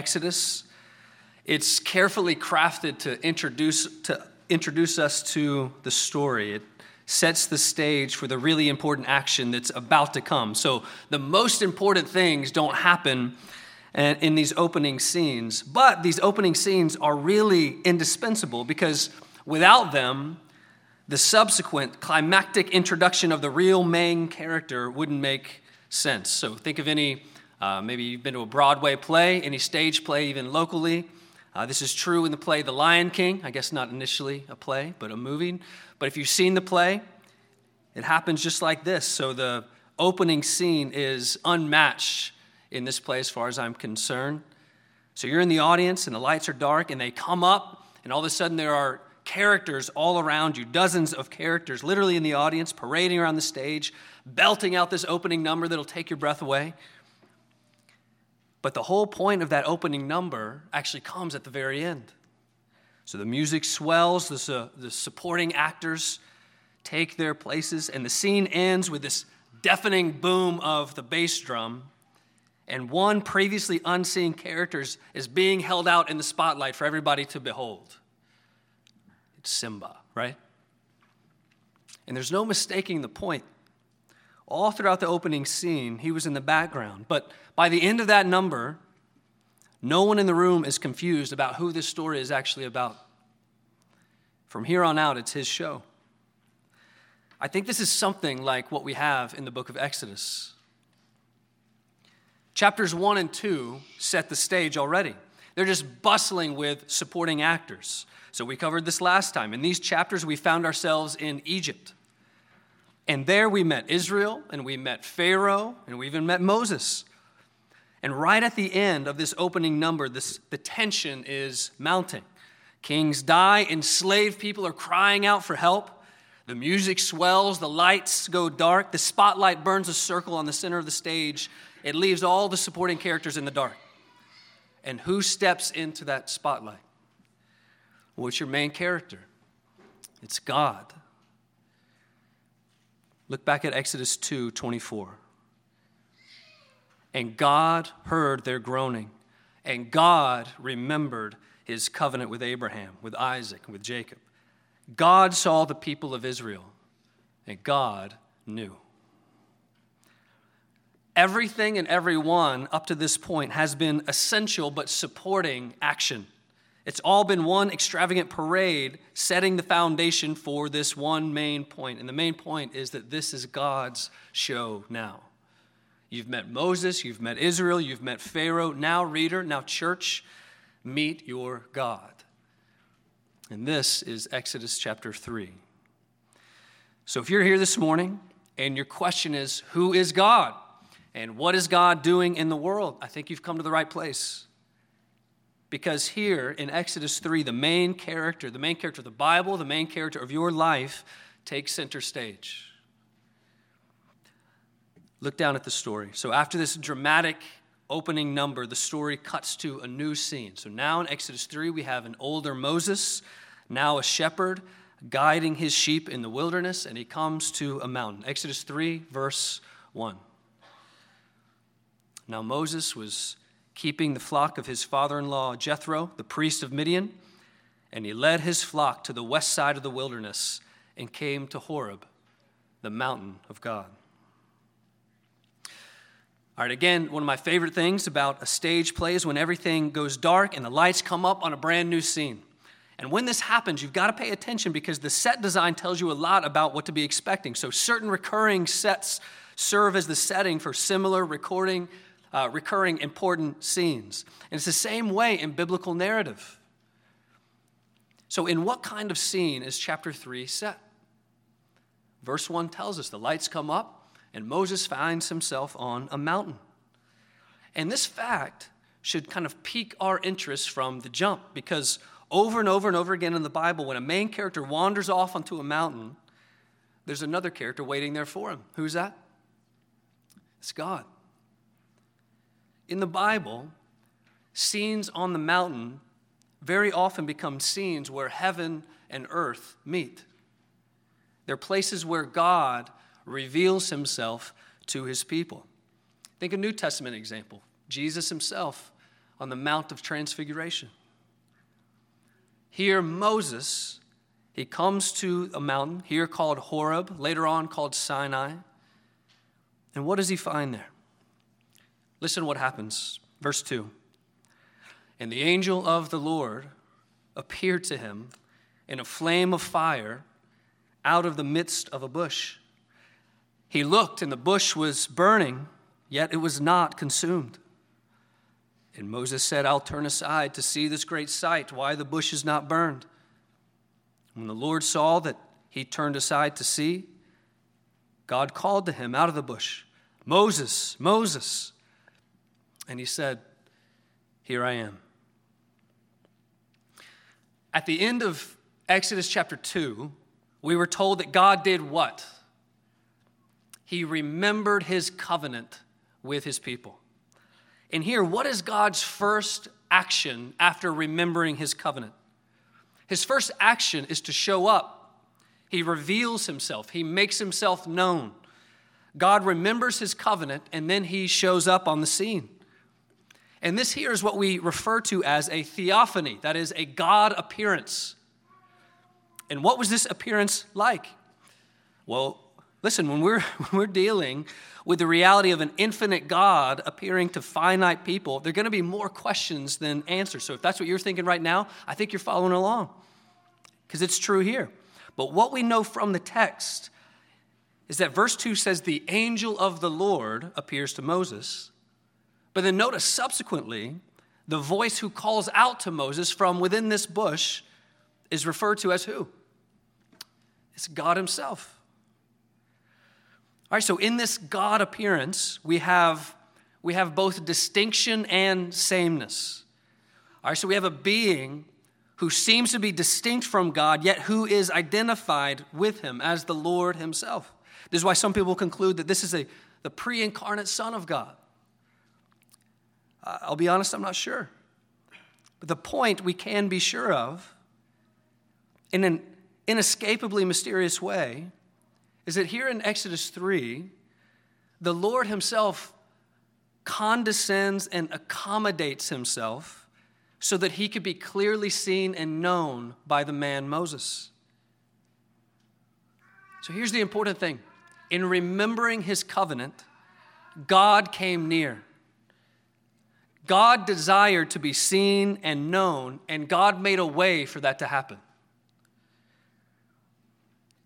Exodus. It's carefully crafted to introduce, to introduce us to the story. It sets the stage for the really important action that's about to come. So, the most important things don't happen uh, in these opening scenes, but these opening scenes are really indispensable because without them, the subsequent climactic introduction of the real main character wouldn't make sense. So, think of any, uh, maybe you've been to a Broadway play, any stage play, even locally. Uh, this is true in the play The Lion King. I guess not initially a play, but a movie. But if you've seen the play, it happens just like this. So the opening scene is unmatched in this play as far as I'm concerned. So you're in the audience and the lights are dark and they come up, and all of a sudden there are characters all around you, dozens of characters literally in the audience, parading around the stage, belting out this opening number that'll take your breath away. But the whole point of that opening number actually comes at the very end. So the music swells, the, uh, the supporting actors take their places, and the scene ends with this deafening boom of the bass drum. And one previously unseen character is being held out in the spotlight for everybody to behold. It's Simba, right? And there's no mistaking the point all throughout the opening scene, he was in the background. But by the end of that number, no one in the room is confused about who this story is actually about. From here on out, it's his show. I think this is something like what we have in the book of Exodus. Chapters 1 and 2 set the stage already. They're just bustling with supporting actors. So we covered this last time. In these chapters, we found ourselves in Egypt. And there we met Israel, and we met Pharaoh, and we even met Moses. And right at the end of this opening number, this, the tension is mounting. Kings die, enslaved people are crying out for help. The music swells, the lights go dark, the spotlight burns a circle on the center of the stage. It leaves all the supporting characters in the dark. And who steps into that spotlight? What's your main character? It's God. Look back at Exodus 2 24. And God heard their groaning, and God remembered his covenant with Abraham, with Isaac, with Jacob. God saw the people of Israel, and God knew. Everything and everyone up to this point has been essential but supporting action. It's all been one extravagant parade setting the foundation for this one main point. And the main point is that this is God's show now. You've met Moses, you've met Israel, you've met Pharaoh. Now, reader, now, church, meet your God. And this is Exodus chapter 3. So if you're here this morning and your question is, Who is God? And what is God doing in the world? I think you've come to the right place. Because here in Exodus 3, the main character, the main character of the Bible, the main character of your life, takes center stage. Look down at the story. So, after this dramatic opening number, the story cuts to a new scene. So, now in Exodus 3, we have an older Moses, now a shepherd, guiding his sheep in the wilderness, and he comes to a mountain. Exodus 3, verse 1. Now, Moses was keeping the flock of his father in law Jethro, the priest of Midian, and he led his flock to the west side of the wilderness and came to Horeb, the mountain of God. All right, again, one of my favorite things about a stage play is when everything goes dark and the lights come up on a brand new scene. And when this happens, you've got to pay attention because the set design tells you a lot about what to be expecting. So, certain recurring sets serve as the setting for similar recording uh, recurring important scenes. And it's the same way in biblical narrative. So, in what kind of scene is chapter 3 set? Verse 1 tells us the lights come up, and Moses finds himself on a mountain. And this fact should kind of pique our interest from the jump because over and over and over again in the Bible, when a main character wanders off onto a mountain, there's another character waiting there for him. Who's that? It's God. In the Bible, scenes on the mountain very often become scenes where heaven and earth meet. They're places where God reveals himself to his people. Think a New Testament example Jesus himself on the Mount of Transfiguration. Here, Moses, he comes to a mountain, here called Horeb, later on called Sinai. And what does he find there? Listen what happens. Verse 2. And the angel of the Lord appeared to him in a flame of fire out of the midst of a bush. He looked, and the bush was burning, yet it was not consumed. And Moses said, I'll turn aside to see this great sight, why the bush is not burned. When the Lord saw that he turned aside to see, God called to him out of the bush, Moses, Moses. And he said, Here I am. At the end of Exodus chapter 2, we were told that God did what? He remembered his covenant with his people. And here, what is God's first action after remembering his covenant? His first action is to show up. He reveals himself, he makes himself known. God remembers his covenant, and then he shows up on the scene. And this here is what we refer to as a theophany, that is, a God appearance. And what was this appearance like? Well, listen, when we're, when we're dealing with the reality of an infinite God appearing to finite people, there are going to be more questions than answers. So if that's what you're thinking right now, I think you're following along because it's true here. But what we know from the text is that verse 2 says, The angel of the Lord appears to Moses. But then notice subsequently, the voice who calls out to Moses from within this bush is referred to as who? It's God Himself. All right, so in this God appearance, we have, we have both distinction and sameness. All right, so we have a being who seems to be distinct from God, yet who is identified with Him as the Lord Himself. This is why some people conclude that this is a, the pre incarnate Son of God. I'll be honest, I'm not sure. But the point we can be sure of, in an inescapably mysterious way, is that here in Exodus 3, the Lord Himself condescends and accommodates Himself so that He could be clearly seen and known by the man Moses. So here's the important thing in remembering His covenant, God came near. God desired to be seen and known, and God made a way for that to happen.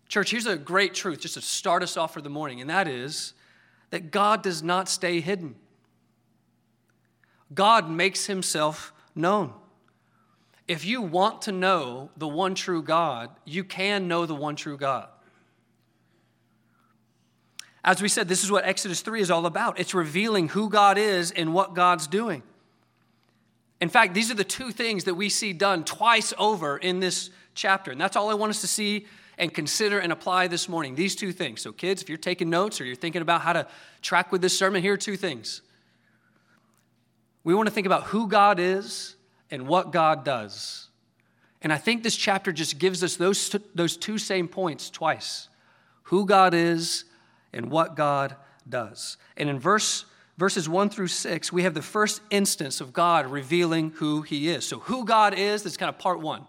Church, here's a great truth just to start us off for the morning, and that is that God does not stay hidden. God makes himself known. If you want to know the one true God, you can know the one true God. As we said, this is what Exodus 3 is all about. It's revealing who God is and what God's doing. In fact, these are the two things that we see done twice over in this chapter. And that's all I want us to see and consider and apply this morning. These two things. So, kids, if you're taking notes or you're thinking about how to track with this sermon, here are two things. We want to think about who God is and what God does. And I think this chapter just gives us those, those two same points twice who God is and what God does. And in verse verses 1 through 6, we have the first instance of God revealing who he is. So, who God is, that's kind of part one.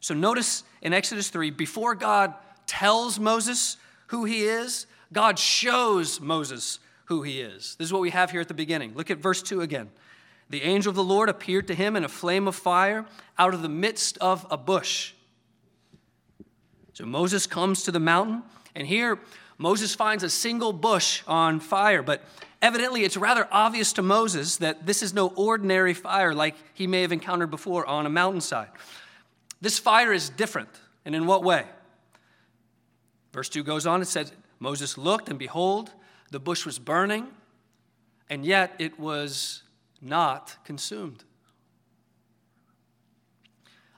So, notice in Exodus 3, before God tells Moses who he is, God shows Moses who he is. This is what we have here at the beginning. Look at verse 2 again. The angel of the Lord appeared to him in a flame of fire out of the midst of a bush. So Moses comes to the mountain, and here Moses finds a single bush on fire, but Evidently, it's rather obvious to Moses that this is no ordinary fire like he may have encountered before on a mountainside. This fire is different. And in what way? Verse 2 goes on, it says, Moses looked, and behold, the bush was burning, and yet it was not consumed.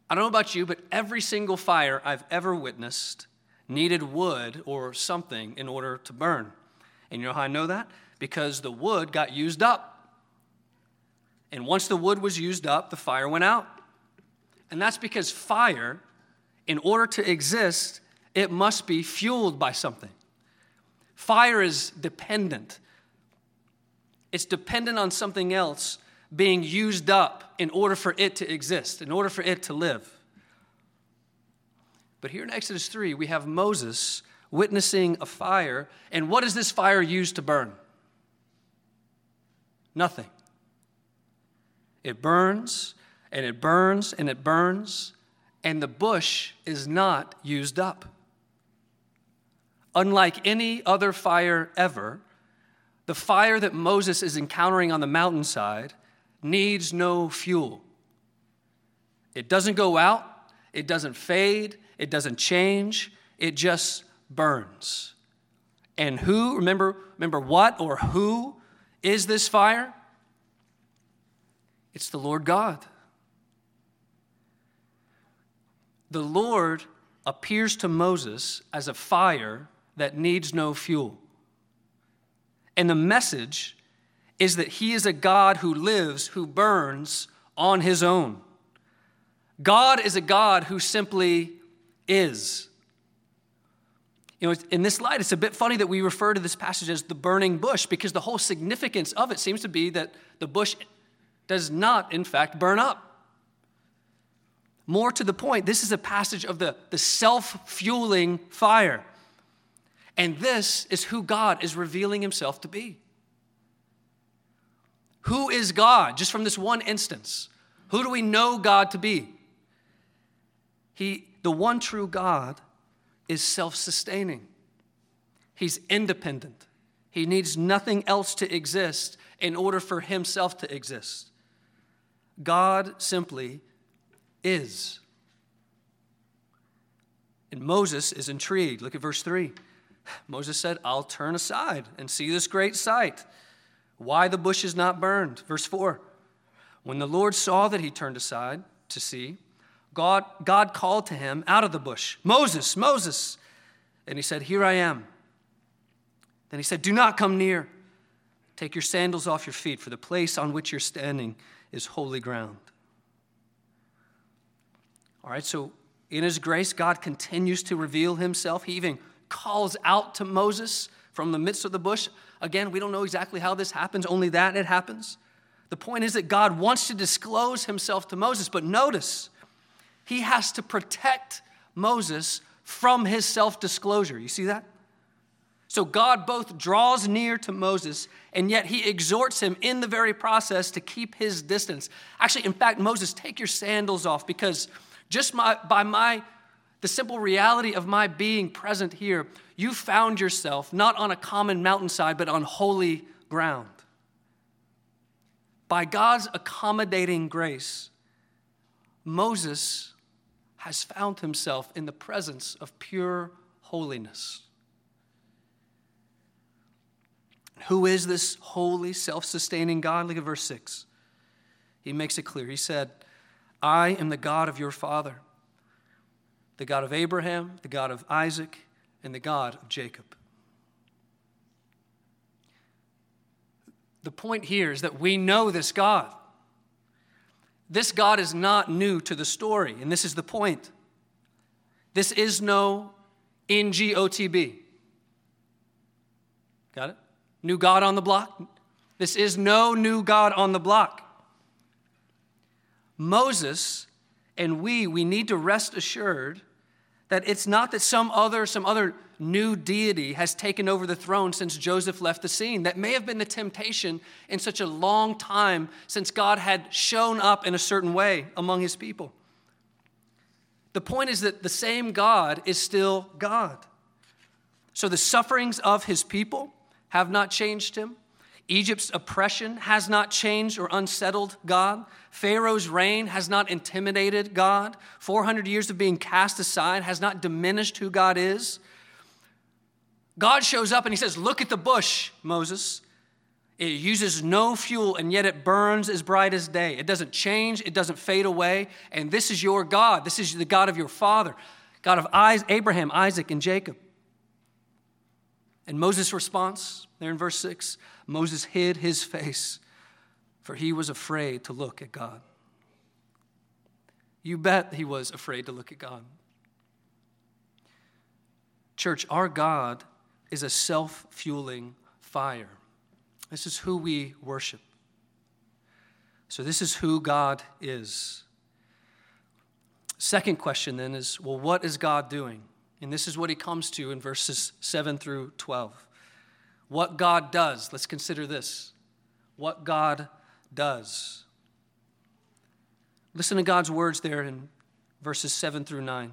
I don't know about you, but every single fire I've ever witnessed needed wood or something in order to burn. And you know how I know that? Because the wood got used up. And once the wood was used up, the fire went out. And that's because fire, in order to exist, it must be fueled by something. Fire is dependent, it's dependent on something else being used up in order for it to exist, in order for it to live. But here in Exodus 3, we have Moses witnessing a fire. And what is this fire used to burn? Nothing. It burns and it burns and it burns, and the bush is not used up. Unlike any other fire ever, the fire that Moses is encountering on the mountainside needs no fuel. It doesn't go out, it doesn't fade, it doesn't change, it just burns. And who, remember, remember what or who is this fire? It's the Lord God. The Lord appears to Moses as a fire that needs no fuel. And the message is that he is a God who lives, who burns on his own. God is a God who simply is. You know, in this light, it's a bit funny that we refer to this passage as the burning bush because the whole significance of it seems to be that the bush does not, in fact, burn up. More to the point, this is a passage of the, the self fueling fire. And this is who God is revealing himself to be. Who is God? Just from this one instance. Who do we know God to be? He, the one true God, is self sustaining. He's independent. He needs nothing else to exist in order for himself to exist. God simply is. And Moses is intrigued. Look at verse 3. Moses said, I'll turn aside and see this great sight. Why the bush is not burned. Verse 4. When the Lord saw that he turned aside to see, God, God called to him out of the bush, Moses, Moses. And he said, Here I am. Then he said, Do not come near. Take your sandals off your feet, for the place on which you're standing is holy ground. All right, so in his grace, God continues to reveal himself. He even calls out to Moses from the midst of the bush. Again, we don't know exactly how this happens, only that it happens. The point is that God wants to disclose himself to Moses, but notice, he has to protect Moses from his self disclosure. You see that? So God both draws near to Moses and yet he exhorts him in the very process to keep his distance. Actually, in fact, Moses, take your sandals off because just my, by my the simple reality of my being present here, you found yourself not on a common mountainside, but on holy ground. By God's accommodating grace, Moses has found himself in the presence of pure holiness. Who is this holy, self sustaining God? Look at verse 6. He makes it clear. He said, I am the God of your father, the God of Abraham, the God of Isaac, and the God of Jacob. The point here is that we know this God. This God is not new to the story, and this is the point. This is no NGOTB. Got it? New God on the block? This is no new God on the block. Moses and we, we need to rest assured that it's not that some other, some other new deity has taken over the throne since Joseph left the scene. That may have been the temptation in such a long time since God had shown up in a certain way among his people. The point is that the same God is still God. So the sufferings of his people have not changed him. Egypt's oppression has not changed or unsettled God. Pharaoh's reign has not intimidated God. 400 years of being cast aside has not diminished who God is. God shows up and he says, Look at the bush, Moses. It uses no fuel and yet it burns as bright as day. It doesn't change, it doesn't fade away. And this is your God. This is the God of your father, God of Abraham, Isaac, and Jacob. And Moses' response, there in verse 6 Moses hid his face, for he was afraid to look at God. You bet he was afraid to look at God. Church, our God is a self fueling fire. This is who we worship. So, this is who God is. Second question then is well, what is God doing? And this is what he comes to in verses 7 through 12. What God does. Let's consider this. What God does. Listen to God's words there in verses 7 through 9.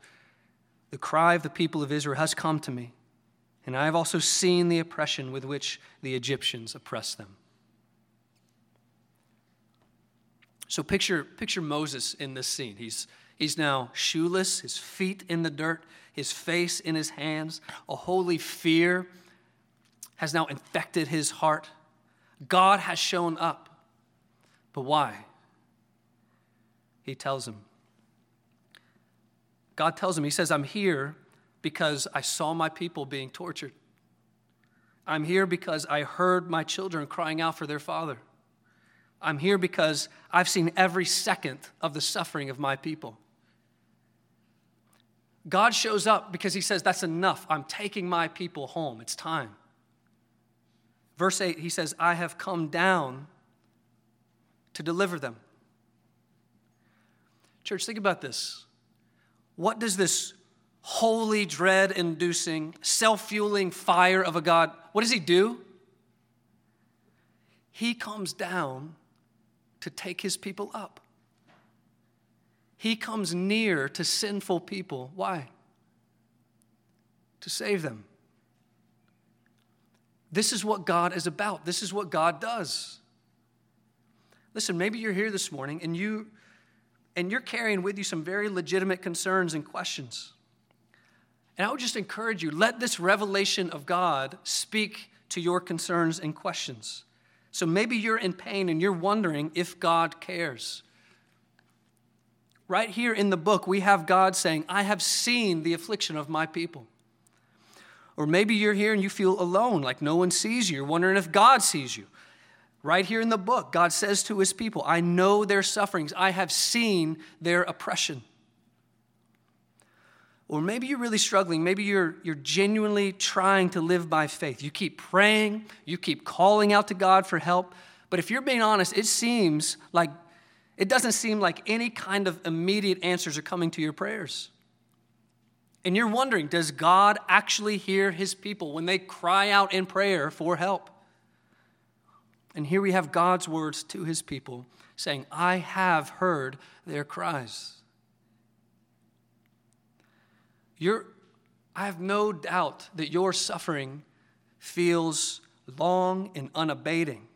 the cry of the people of Israel has come to me, and I have also seen the oppression with which the Egyptians oppress them. So picture, picture Moses in this scene. He's, he's now shoeless, his feet in the dirt, his face in his hands. A holy fear has now infected his heart. God has shown up. But why? He tells him. God tells him, He says, I'm here because I saw my people being tortured. I'm here because I heard my children crying out for their father. I'm here because I've seen every second of the suffering of my people. God shows up because he says, That's enough. I'm taking my people home. It's time. Verse 8, he says, I have come down to deliver them. Church, think about this. What does this holy, dread inducing, self fueling fire of a God, what does he do? He comes down to take his people up. He comes near to sinful people. Why? To save them. This is what God is about. This is what God does. Listen, maybe you're here this morning and you and you're carrying with you some very legitimate concerns and questions. And I would just encourage you, let this revelation of God speak to your concerns and questions. So maybe you're in pain and you're wondering if God cares. Right here in the book, we have God saying, I have seen the affliction of my people. Or maybe you're here and you feel alone, like no one sees you. You're wondering if God sees you. Right here in the book, God says to his people, I know their sufferings, I have seen their oppression. Or maybe you're really struggling. Maybe you're, you're genuinely trying to live by faith. You keep praying, you keep calling out to God for help. But if you're being honest, it seems like it doesn't seem like any kind of immediate answers are coming to your prayers. And you're wondering, does God actually hear his people when they cry out in prayer for help? And here we have God's words to his people saying, I have heard their cries. I have no doubt that your suffering feels long and unabating.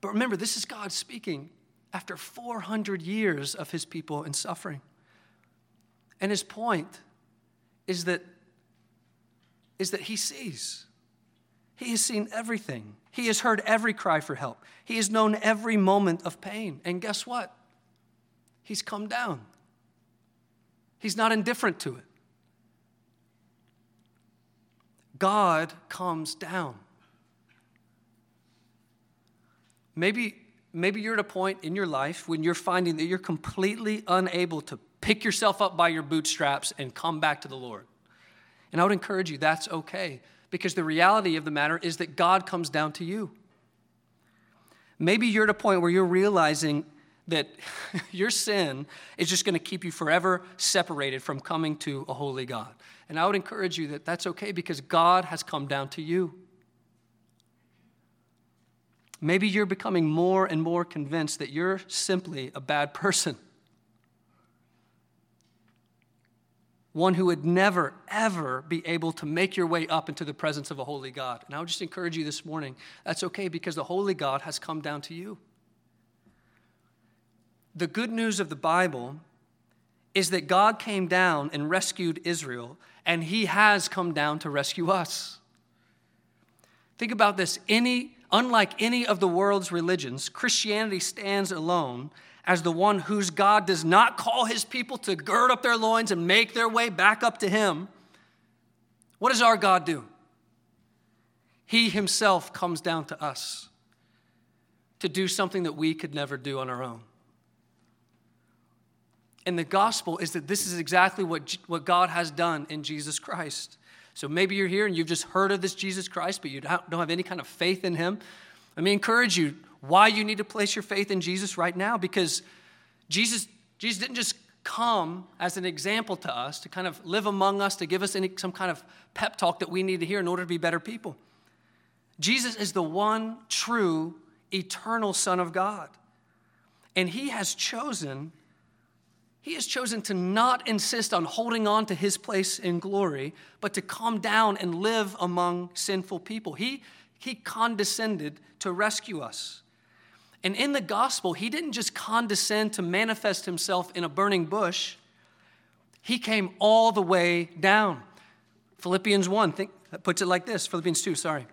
But remember, this is God speaking after 400 years of his people in suffering. And his point is that, is that he sees. He has seen everything. He has heard every cry for help. He has known every moment of pain. And guess what? He's come down. He's not indifferent to it. God comes down. Maybe, maybe you're at a point in your life when you're finding that you're completely unable to pick yourself up by your bootstraps and come back to the Lord. And I would encourage you, that's okay, because the reality of the matter is that God comes down to you. Maybe you're at a point where you're realizing that your sin is just going to keep you forever separated from coming to a holy God. And I would encourage you that that's okay because God has come down to you. Maybe you're becoming more and more convinced that you're simply a bad person. One who would never, ever be able to make your way up into the presence of a holy God. And I would just encourage you this morning that's okay because the holy God has come down to you. The good news of the Bible is that God came down and rescued Israel, and he has come down to rescue us. Think about this any Unlike any of the world's religions, Christianity stands alone as the one whose God does not call his people to gird up their loins and make their way back up to him. What does our God do? He himself comes down to us to do something that we could never do on our own. And the gospel is that this is exactly what, what God has done in Jesus Christ. So maybe you're here and you've just heard of this Jesus Christ, but you don't have any kind of faith in him. Let me encourage you why you need to place your faith in Jesus right now because Jesus, Jesus didn't just come as an example to us to kind of live among us, to give us any, some kind of pep talk that we need to hear in order to be better people. Jesus is the one true, eternal Son of God. And he has chosen he has chosen to not insist on holding on to his place in glory, but to come down and live among sinful people. He, he condescended to rescue us. And in the gospel, he didn't just condescend to manifest himself in a burning bush, he came all the way down. Philippians 1 think, puts it like this Philippians 2, sorry.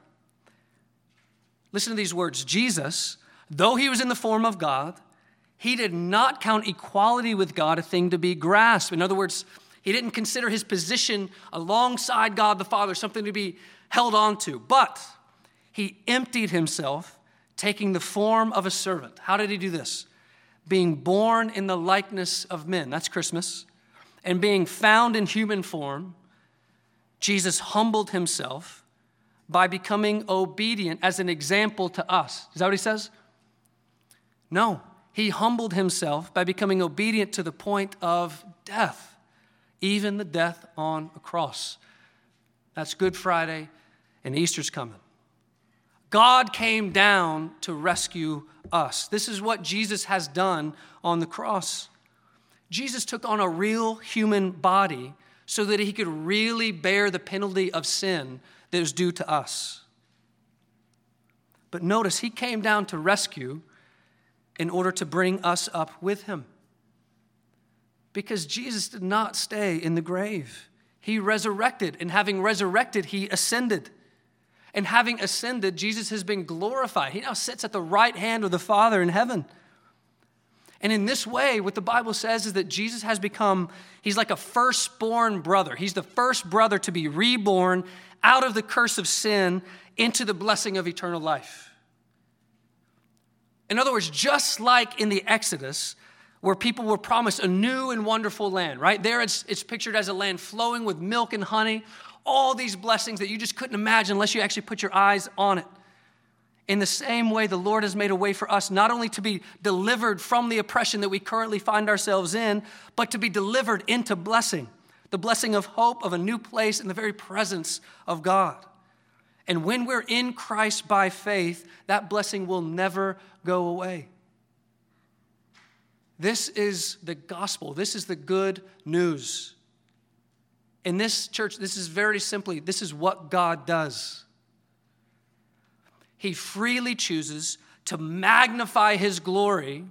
Listen to these words Jesus, though he was in the form of God, he did not count equality with God a thing to be grasped. In other words, he didn't consider his position alongside God the Father something to be held on to, but he emptied himself, taking the form of a servant. How did he do this? Being born in the likeness of men. That's Christmas. And being found in human form, Jesus humbled himself by becoming obedient as an example to us. Is that what he says? No he humbled himself by becoming obedient to the point of death, even the death on a cross. That's Good Friday, and Easter's coming. God came down to rescue us. This is what Jesus has done on the cross. Jesus took on a real human body so that he could really bear the penalty of sin that is due to us. But notice, he came down to rescue in order to bring us up with him. Because Jesus did not stay in the grave. He resurrected, and having resurrected, he ascended. And having ascended, Jesus has been glorified. He now sits at the right hand of the Father in heaven. And in this way, what the Bible says is that Jesus has become, he's like a firstborn brother. He's the first brother to be reborn out of the curse of sin into the blessing of eternal life. In other words, just like in the Exodus, where people were promised a new and wonderful land, right? There it's, it's pictured as a land flowing with milk and honey, all these blessings that you just couldn't imagine unless you actually put your eyes on it. In the same way, the Lord has made a way for us not only to be delivered from the oppression that we currently find ourselves in, but to be delivered into blessing the blessing of hope, of a new place in the very presence of God. And when we're in Christ by faith, that blessing will never go away. This is the gospel. This is the good news. In this church, this is very simply this is what God does. He freely chooses to magnify his glory,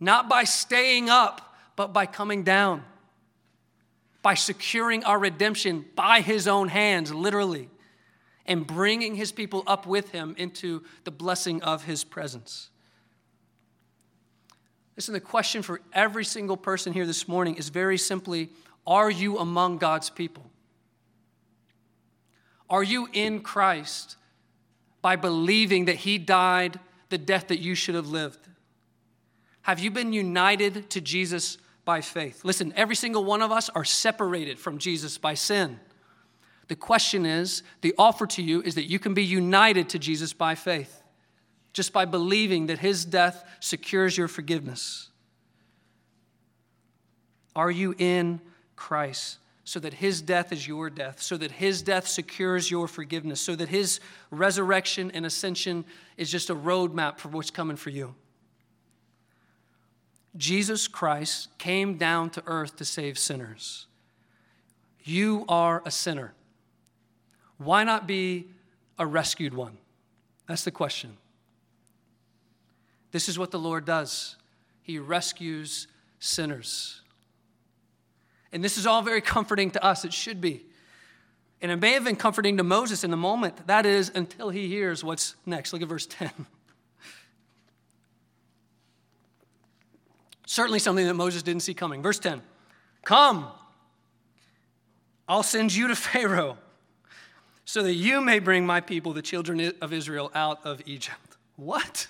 not by staying up, but by coming down, by securing our redemption by his own hands, literally and bringing his people up with him into the blessing of his presence. Listen, the question for every single person here this morning is very simply Are you among God's people? Are you in Christ by believing that he died the death that you should have lived? Have you been united to Jesus by faith? Listen, every single one of us are separated from Jesus by sin. The question is the offer to you is that you can be united to Jesus by faith, just by believing that his death secures your forgiveness. Are you in Christ? So that his death is your death, so that his death secures your forgiveness, so that his resurrection and ascension is just a roadmap for what's coming for you. Jesus Christ came down to earth to save sinners. You are a sinner. Why not be a rescued one? That's the question. This is what the Lord does He rescues sinners. And this is all very comforting to us. It should be. And it may have been comforting to Moses in the moment. That is, until he hears what's next. Look at verse 10. Certainly something that Moses didn't see coming. Verse 10 Come, I'll send you to Pharaoh so that you may bring my people, the children of Israel, out of Egypt. What?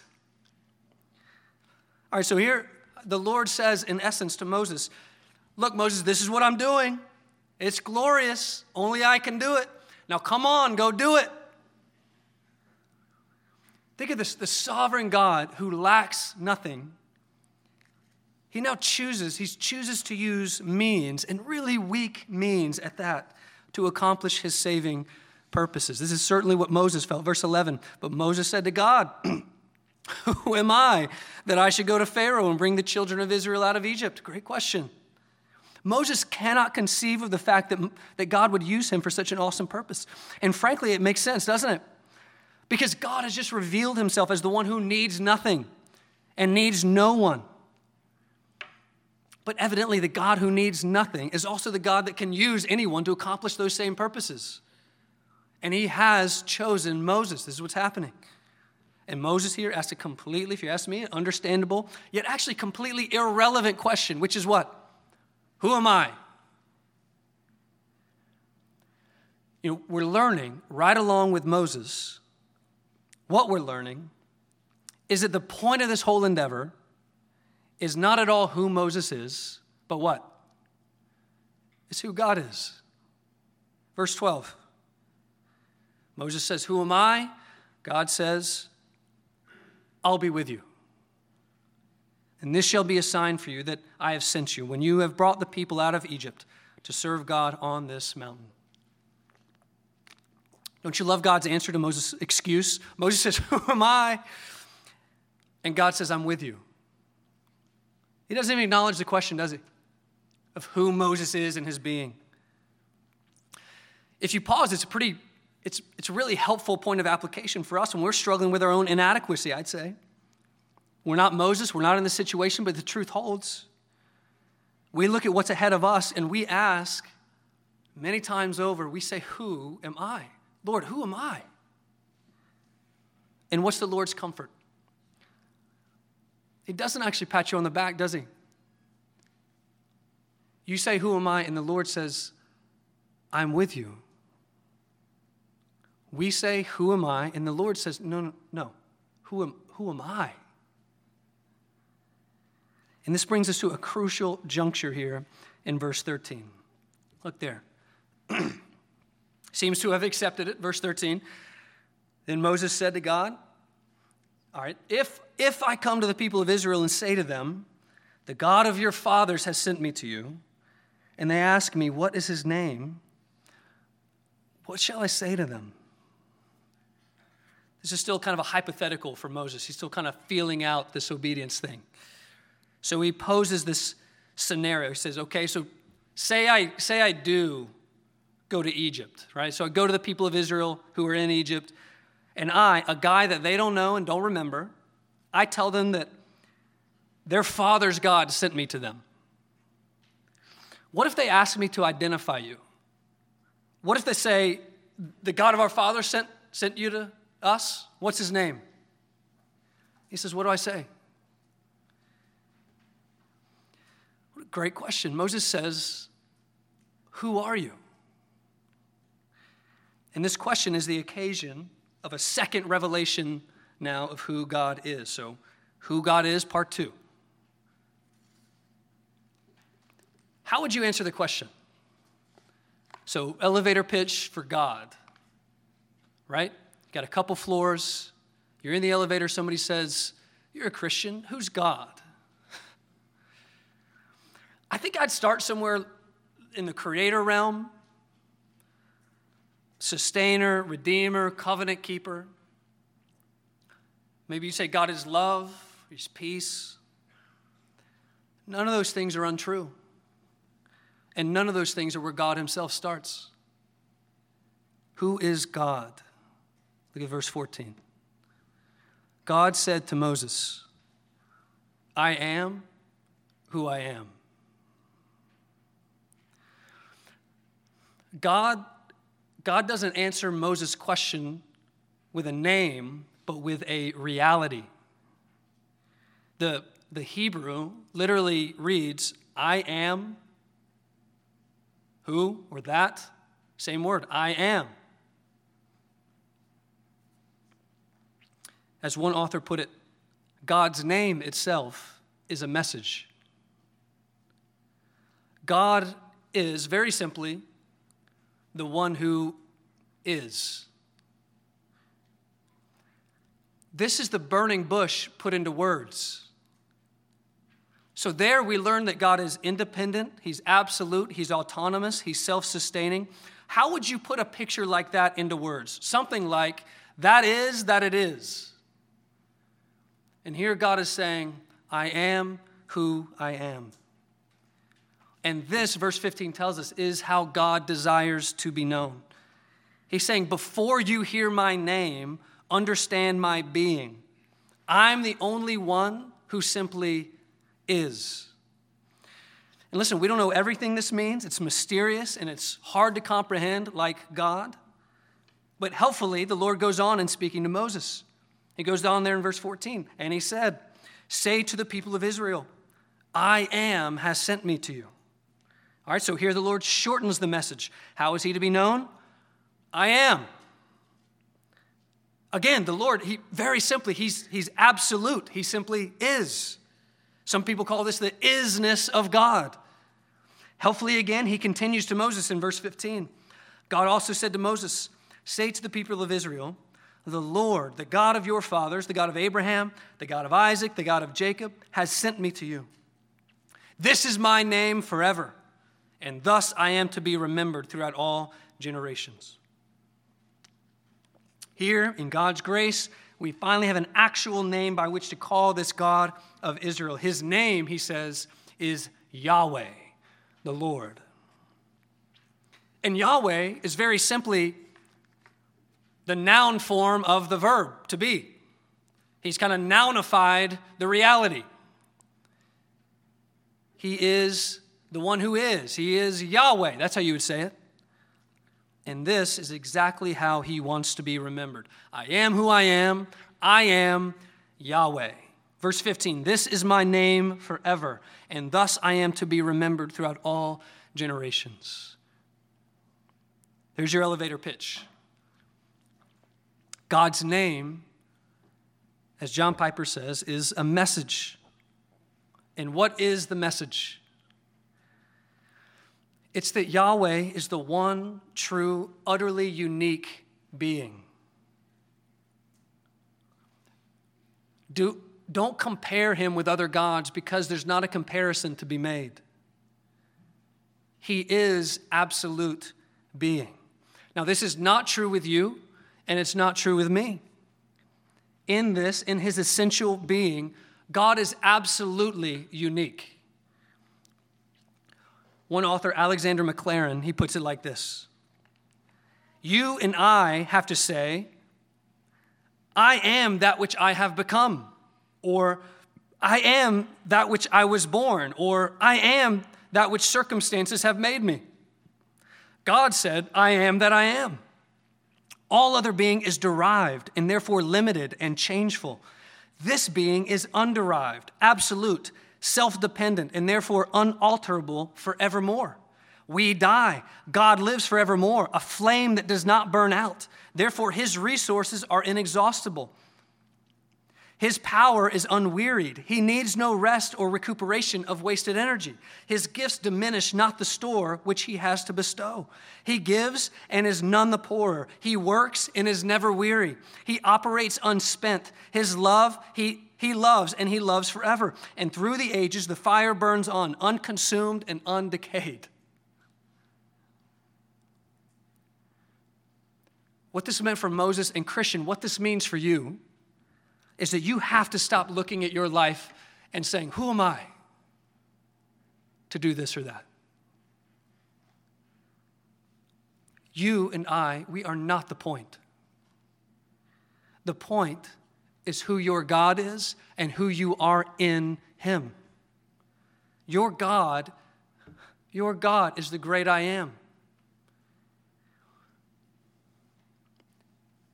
All right, so here the Lord says, in essence, to Moses, Look, Moses, this is what I'm doing. It's glorious. Only I can do it. Now come on, go do it. Think of this the sovereign God who lacks nothing. He now chooses, he chooses to use means, and really weak means at that, to accomplish his saving purposes. This is certainly what Moses felt. Verse 11 But Moses said to God, Who am I that I should go to Pharaoh and bring the children of Israel out of Egypt? Great question. Moses cannot conceive of the fact that, that God would use him for such an awesome purpose. And frankly, it makes sense, doesn't it? Because God has just revealed himself as the one who needs nothing and needs no one. But evidently, the God who needs nothing is also the God that can use anyone to accomplish those same purposes. And he has chosen Moses. This is what's happening. And Moses here asked a completely, if you ask me, understandable, yet actually completely irrelevant question, which is what? Who am I? You know, we're learning right along with Moses. What we're learning is that the point of this whole endeavor is not at all who Moses is, but what? It's who God is. Verse 12. Moses says, Who am I? God says, I'll be with you. And this shall be a sign for you that I have sent you when you have brought the people out of Egypt to serve God on this mountain. Don't you love God's answer to Moses' excuse? Moses says, Who am I? And God says, I'm with you. He doesn't even acknowledge the question, does he? Of who Moses is and his being. If you pause, it's a pretty, it's, it's a really helpful point of application for us when we're struggling with our own inadequacy, I'd say. We're not Moses, we're not in the situation, but the truth holds. We look at what's ahead of us and we ask many times over, we say, Who am I? Lord, who am I? And what's the Lord's comfort? He doesn't actually pat you on the back, does he? You say, Who am I? And the Lord says, I'm with you. We say, Who am I? And the Lord says, No, no, no. Who am, who am I? And this brings us to a crucial juncture here in verse 13. Look there. Seems to have accepted it. Verse 13. Then Moses said to God, All right, if, if I come to the people of Israel and say to them, The God of your fathers has sent me to you, and they ask me, What is his name? What shall I say to them? This is still kind of a hypothetical for Moses. He's still kind of feeling out this obedience thing. So he poses this scenario. He says, okay, so say I, say I do go to Egypt, right? So I go to the people of Israel who are in Egypt, and I, a guy that they don't know and don't remember, I tell them that their father's God sent me to them. What if they ask me to identify you? What if they say, the God of our father sent, sent you to us? What's his name? He says, What do I say? Great question. Moses says, Who are you? And this question is the occasion of a second revelation now of who God is. So, who God is, part two. How would you answer the question? So, elevator pitch for God, right? got a couple floors. You're in the elevator, somebody says, You're a Christian. Who's God? I think I'd start somewhere in the creator realm sustainer, redeemer, covenant keeper. Maybe you say God is love, He's peace. None of those things are untrue. And none of those things are where God Himself starts. Who is God? Look at verse 14. God said to Moses, I am who I am. God, God doesn't answer Moses' question with a name, but with a reality. The, the Hebrew literally reads, I am who or that, same word, I am. As one author put it, God's name itself is a message. God is, very simply, the one who is. This is the burning bush put into words. So, there we learn that God is independent, He's absolute, He's autonomous, He's self sustaining. How would you put a picture like that into words? Something like, that is that it is. And here God is saying, I am who I am. And this, verse 15 tells us, is how God desires to be known. He's saying, Before you hear my name, understand my being. I'm the only one who simply is. And listen, we don't know everything this means. It's mysterious and it's hard to comprehend, like God. But helpfully, the Lord goes on in speaking to Moses. He goes down there in verse 14, and he said, Say to the people of Israel, I am has sent me to you. All right, so here the Lord shortens the message. How is he to be known? I am. Again, the Lord, he very simply, he's, he's absolute. He simply is. Some people call this the isness of God. Helpfully, again, he continues to Moses in verse 15. God also said to Moses, Say to the people of Israel, the Lord, the God of your fathers, the God of Abraham, the God of Isaac, the God of Jacob, has sent me to you. This is my name forever, and thus I am to be remembered throughout all generations. Here, in God's grace, we finally have an actual name by which to call this God of Israel. His name, he says, is Yahweh, the Lord. And Yahweh is very simply the noun form of the verb to be. He's kind of nounified the reality. He is the one who is. He is Yahweh. That's how you would say it. And this is exactly how he wants to be remembered. I am who I am. I am Yahweh. Verse 15 This is my name forever, and thus I am to be remembered throughout all generations. There's your elevator pitch. God's name, as John Piper says, is a message. And what is the message? It's that Yahweh is the one true, utterly unique being. Do, don't compare him with other gods because there's not a comparison to be made. He is absolute being. Now, this is not true with you and it's not true with me. In this, in his essential being, God is absolutely unique. One author, Alexander Maclaren, he puts it like this You and I have to say, I am that which I have become, or I am that which I was born, or I am that which circumstances have made me. God said, I am that I am. All other being is derived and therefore limited and changeful. This being is underived, absolute, self dependent, and therefore unalterable forevermore. We die. God lives forevermore, a flame that does not burn out. Therefore, his resources are inexhaustible. His power is unwearied. He needs no rest or recuperation of wasted energy. His gifts diminish not the store which he has to bestow. He gives and is none the poorer. He works and is never weary. He operates unspent. His love, he, he loves and he loves forever. And through the ages, the fire burns on, unconsumed and undecayed. What this meant for Moses and Christian, what this means for you is that you have to stop looking at your life and saying, Who am I to do this or that? You and I, we are not the point. The point is who your God is and who you are in Him. Your God, your God is the great I am.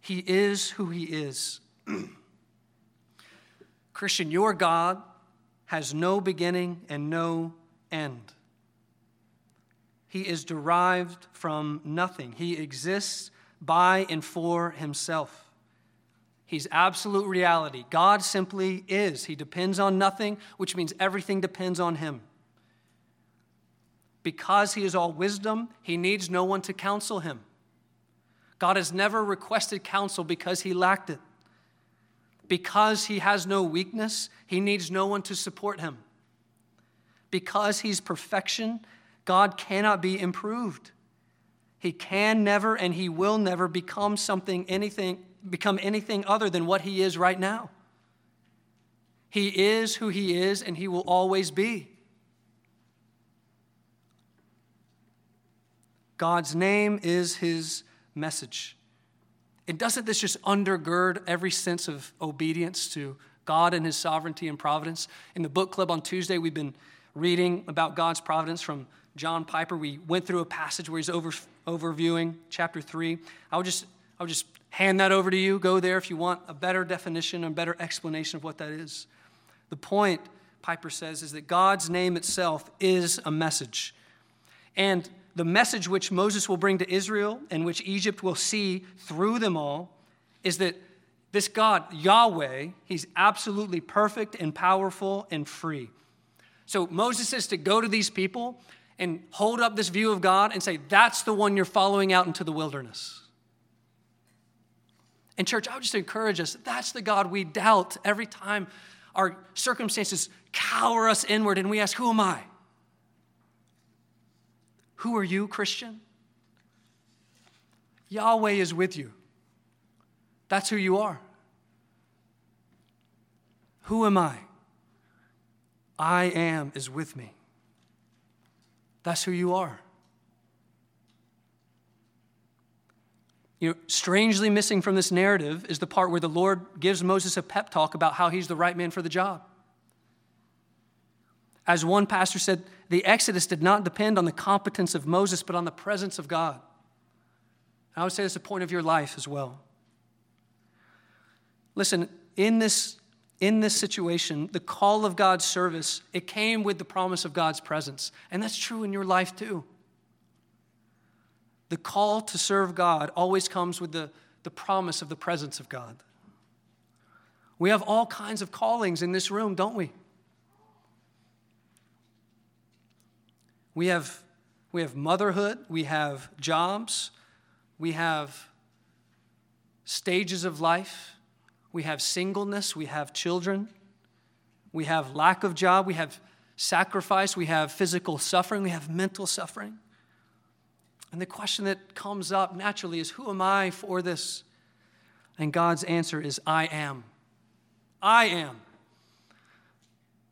He is who He is. Christian, your God has no beginning and no end. He is derived from nothing. He exists by and for himself. He's absolute reality. God simply is. He depends on nothing, which means everything depends on him. Because he is all wisdom, he needs no one to counsel him. God has never requested counsel because he lacked it. Because he has no weakness, he needs no one to support him. Because he's perfection, God cannot be improved. He can never and he will never become something, anything, become anything other than what he is right now. He is who he is and he will always be. God's name is his message. And doesn't this just undergird every sense of obedience to God and his sovereignty and providence? In the book club on Tuesday, we've been reading about God's providence from John Piper. We went through a passage where he's over, overviewing chapter 3. I would just I would just hand that over to you. Go there if you want a better definition, a better explanation of what that is. The point, Piper says, is that God's name itself is a message. And the message which Moses will bring to Israel and which Egypt will see through them all is that this God, Yahweh, he's absolutely perfect and powerful and free. So Moses is to go to these people and hold up this view of God and say, that's the one you're following out into the wilderness. And, church, I would just encourage us that's the God we doubt every time our circumstances cower us inward and we ask, Who am I? Who are you, Christian? Yahweh is with you. That's who you are. Who am I? I am is with me. That's who you are. You know, strangely missing from this narrative is the part where the Lord gives Moses a pep talk about how he's the right man for the job. As one pastor said, the Exodus did not depend on the competence of Moses, but on the presence of God. I would say it's a point of your life as well. Listen, in this, in this situation, the call of God's service, it came with the promise of God's presence. And that's true in your life too. The call to serve God always comes with the, the promise of the presence of God. We have all kinds of callings in this room, don't we? We have, we have motherhood, we have jobs, we have stages of life, we have singleness, we have children, we have lack of job, we have sacrifice, we have physical suffering, we have mental suffering. And the question that comes up naturally is Who am I for this? And God's answer is I am. I am.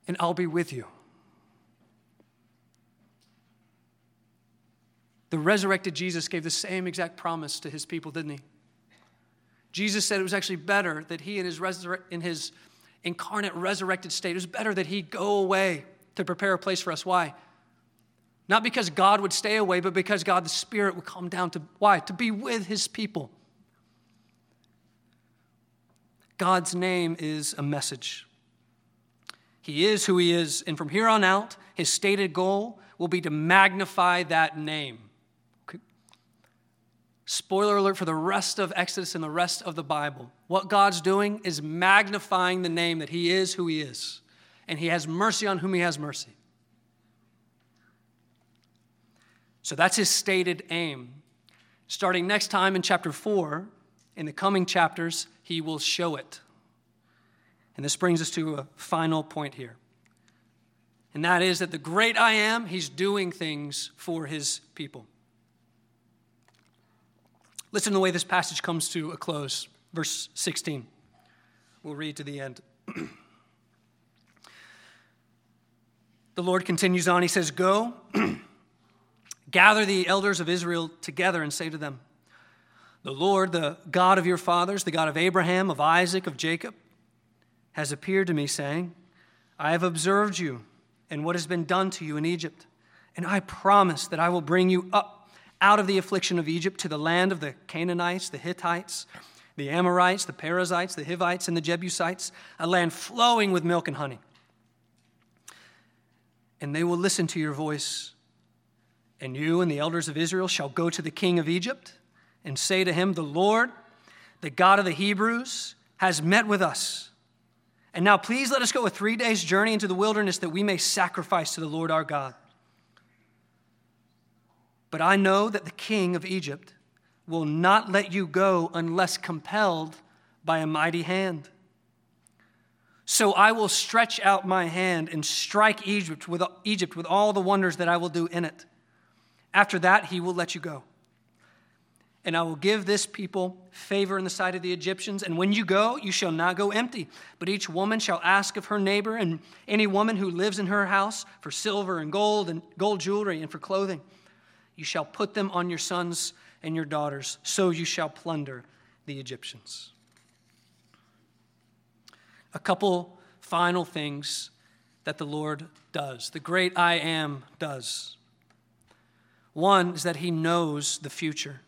And I'll be with you. The resurrected Jesus gave the same exact promise to his people, didn't he? Jesus said it was actually better that he in his, resur- in his incarnate resurrected state, it was better that he go away to prepare a place for us. Why? Not because God would stay away, but because God the Spirit would come down to, why? To be with his people. God's name is a message. He is who he is, and from here on out, his stated goal will be to magnify that name. Spoiler alert for the rest of Exodus and the rest of the Bible. What God's doing is magnifying the name that He is who He is, and He has mercy on whom He has mercy. So that's His stated aim. Starting next time in chapter 4, in the coming chapters, He will show it. And this brings us to a final point here. And that is that the great I am, He's doing things for His people. Listen to the way this passage comes to a close. Verse 16. We'll read to the end. the Lord continues on. He says, Go, gather the elders of Israel together and say to them, The Lord, the God of your fathers, the God of Abraham, of Isaac, of Jacob, has appeared to me, saying, I have observed you and what has been done to you in Egypt, and I promise that I will bring you up out of the affliction of Egypt to the land of the Canaanites, the Hittites, the Amorites, the Perizzites, the Hivites, and the Jebusites, a land flowing with milk and honey. And they will listen to your voice. And you and the elders of Israel shall go to the king of Egypt and say to him, The Lord, the God of the Hebrews, has met with us. And now please let us go a three days' journey into the wilderness that we may sacrifice to the Lord our God. But I know that the king of Egypt will not let you go unless compelled by a mighty hand. So I will stretch out my hand and strike Egypt with, Egypt with all the wonders that I will do in it. After that, he will let you go. And I will give this people favor in the sight of the Egyptians. And when you go, you shall not go empty, but each woman shall ask of her neighbor and any woman who lives in her house for silver and gold and gold jewelry and for clothing. You shall put them on your sons and your daughters, so you shall plunder the Egyptians. A couple final things that the Lord does, the great I am does. One is that he knows the future.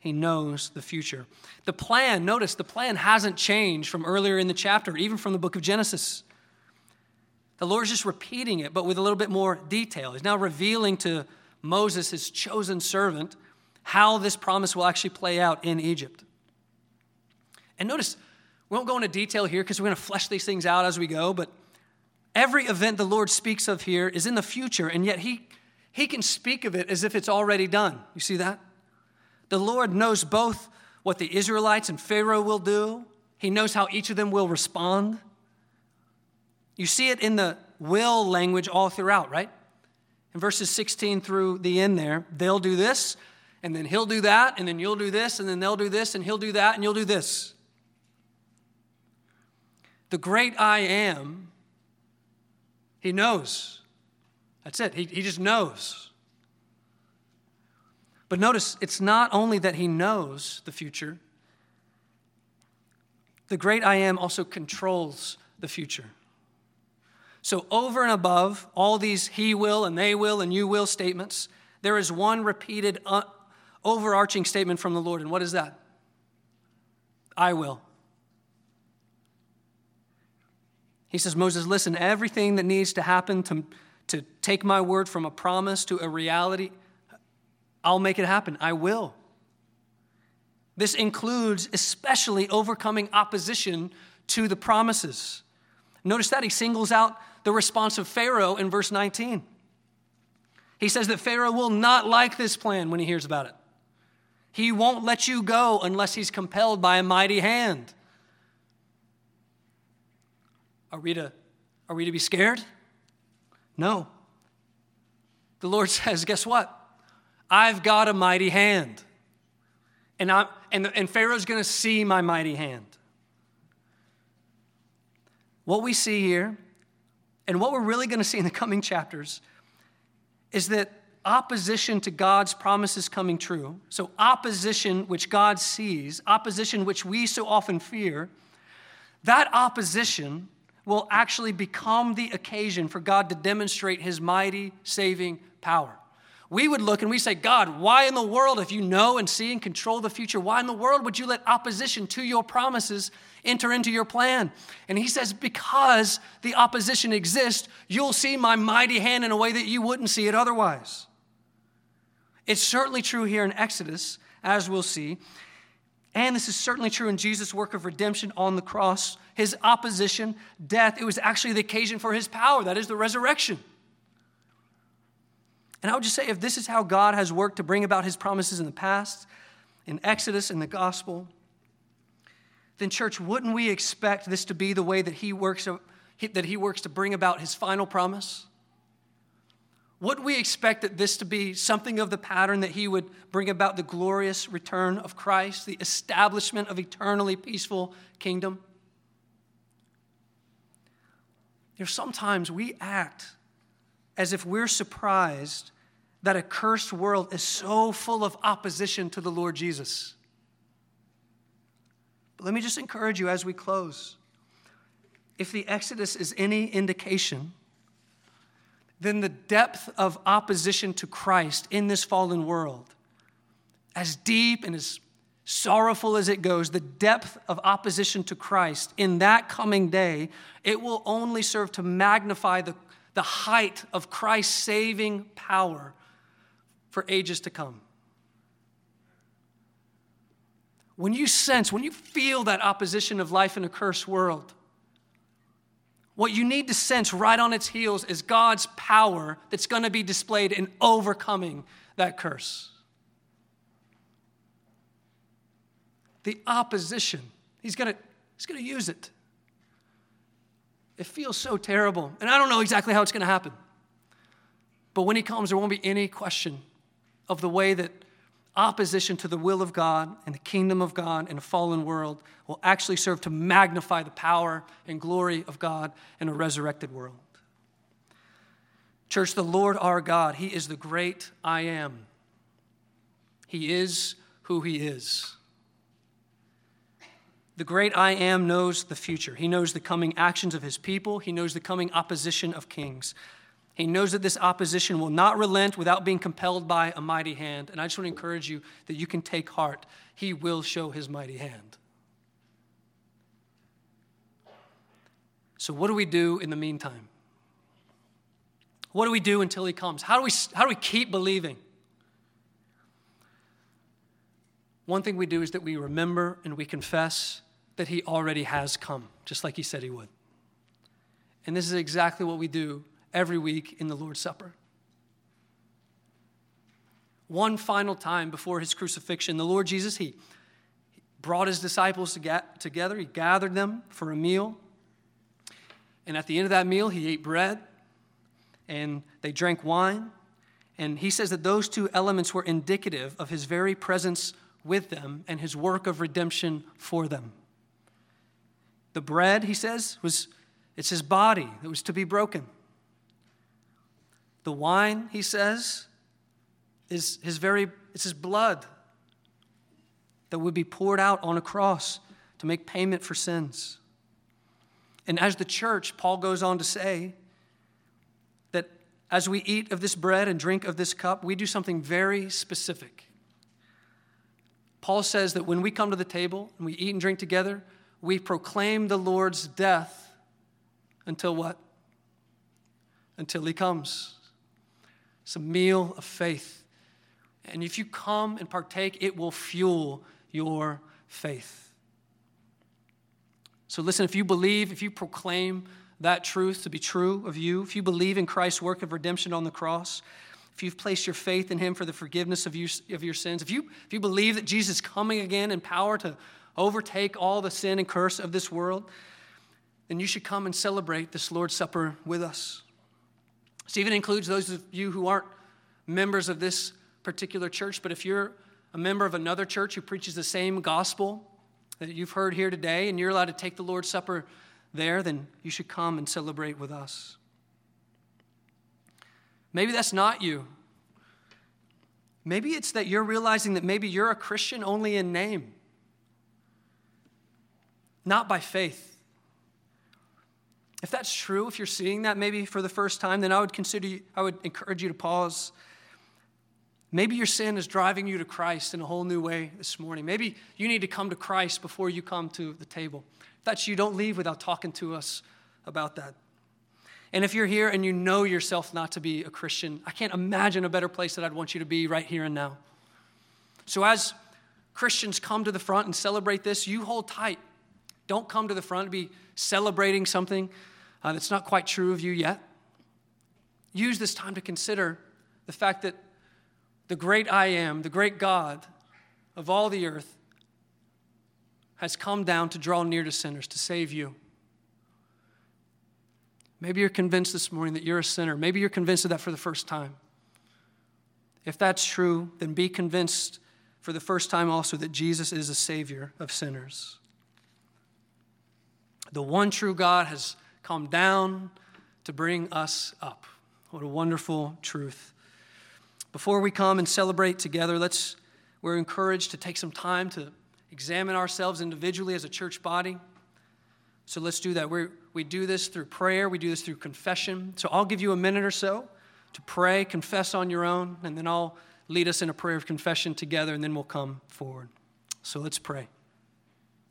He knows the future. The plan, notice, the plan hasn't changed from earlier in the chapter, even from the book of Genesis. The Lord's just repeating it, but with a little bit more detail. He's now revealing to Moses, his chosen servant, how this promise will actually play out in Egypt. And notice, we won't go into detail here because we're going to flesh these things out as we go, but every event the Lord speaks of here is in the future, and yet he, he can speak of it as if it's already done. You see that? The Lord knows both what the Israelites and Pharaoh will do, He knows how each of them will respond. You see it in the will language all throughout, right? In verses 16 through the end there, they'll do this, and then he'll do that, and then you'll do this, and then they'll do this, and he'll do that, and you'll do this. The great I am, he knows. That's it. He, he just knows. But notice, it's not only that he knows the future, the great I am also controls the future. So, over and above all these he will and they will and you will statements, there is one repeated uh, overarching statement from the Lord. And what is that? I will. He says, Moses, listen, everything that needs to happen to, to take my word from a promise to a reality, I'll make it happen. I will. This includes especially overcoming opposition to the promises. Notice that he singles out the response of Pharaoh in verse 19. He says that Pharaoh will not like this plan when he hears about it. He won't let you go unless he's compelled by a mighty hand. Are we to, are we to be scared? No. The Lord says, guess what? I've got a mighty hand. And, I'm, and, and Pharaoh's going to see my mighty hand. What we see here and what we're really going to see in the coming chapters is that opposition to God's promises coming true, so opposition which God sees, opposition which we so often fear, that opposition will actually become the occasion for God to demonstrate his mighty saving power. We would look and we say, God, why in the world, if you know and see and control the future, why in the world would you let opposition to your promises enter into your plan? And he says, Because the opposition exists, you'll see my mighty hand in a way that you wouldn't see it otherwise. It's certainly true here in Exodus, as we'll see. And this is certainly true in Jesus' work of redemption on the cross. His opposition, death, it was actually the occasion for his power, that is the resurrection. And I would just say if this is how God has worked to bring about his promises in the past, in Exodus, in the gospel, then, church, wouldn't we expect this to be the way that he works, that he works to bring about his final promise? Wouldn't we expect that this to be something of the pattern that he would bring about the glorious return of Christ, the establishment of eternally peaceful kingdom? You know, sometimes we act as if we're surprised that a cursed world is so full of opposition to the Lord Jesus. But let me just encourage you as we close. If the Exodus is any indication, then the depth of opposition to Christ in this fallen world, as deep and as sorrowful as it goes, the depth of opposition to Christ in that coming day, it will only serve to magnify the, the height of Christ's saving power for ages to come. When you sense, when you feel that opposition of life in a cursed world, what you need to sense right on its heels is God's power that's going to be displayed in overcoming that curse. The opposition, he's going to, he's going to use it. It feels so terrible. And I don't know exactly how it's going to happen. But when he comes, there won't be any question of the way that opposition to the will of God and the kingdom of God in a fallen world will actually serve to magnify the power and glory of God in a resurrected world. Church, the Lord our God, He is the great I am. He is who He is. The great I am knows the future. He knows the coming actions of His people, He knows the coming opposition of kings. He knows that this opposition will not relent without being compelled by a mighty hand. And I just want to encourage you that you can take heart. He will show his mighty hand. So, what do we do in the meantime? What do we do until he comes? How do we, how do we keep believing? One thing we do is that we remember and we confess that he already has come, just like he said he would. And this is exactly what we do every week in the Lord's Supper. One final time before his crucifixion, the Lord Jesus, he brought his disciples together, he gathered them for a meal. And at the end of that meal, he ate bread and they drank wine. And he says that those two elements were indicative of his very presence with them and his work of redemption for them. The bread, he says, was it's his body that was to be broken. The wine, he says, is his very, it's his blood that would be poured out on a cross to make payment for sins. And as the church, Paul goes on to say that as we eat of this bread and drink of this cup, we do something very specific. Paul says that when we come to the table and we eat and drink together, we proclaim the Lord's death until what? Until he comes. It's a meal of faith. And if you come and partake, it will fuel your faith. So, listen, if you believe, if you proclaim that truth to be true of you, if you believe in Christ's work of redemption on the cross, if you've placed your faith in Him for the forgiveness of, you, of your sins, if you, if you believe that Jesus is coming again in power to overtake all the sin and curse of this world, then you should come and celebrate this Lord's Supper with us. Even includes those of you who aren't members of this particular church, but if you're a member of another church who preaches the same gospel that you've heard here today and you're allowed to take the Lord's Supper there, then you should come and celebrate with us. Maybe that's not you. Maybe it's that you're realizing that maybe you're a Christian only in name, not by faith. If that's true, if you're seeing that maybe for the first time, then I would consider you, I would encourage you to pause. Maybe your sin is driving you to Christ in a whole new way this morning. Maybe you need to come to Christ before you come to the table. If that's you, don't leave without talking to us about that. And if you're here and you know yourself not to be a Christian, I can't imagine a better place that I'd want you to be right here and now. So as Christians come to the front and celebrate this, you hold tight. Don't come to the front and be celebrating something uh, that's not quite true of you yet. Use this time to consider the fact that the great I am, the great God of all the earth, has come down to draw near to sinners, to save you. Maybe you're convinced this morning that you're a sinner. Maybe you're convinced of that for the first time. If that's true, then be convinced for the first time also that Jesus is a Savior of sinners. The one true God has come down to bring us up. What a wonderful truth. Before we come and celebrate together, let's we're encouraged to take some time to examine ourselves individually as a church body. So let's do that. we we do this through prayer, we do this through confession. So I'll give you a minute or so to pray, confess on your own, and then I'll lead us in a prayer of confession together, and then we'll come forward. So let's pray.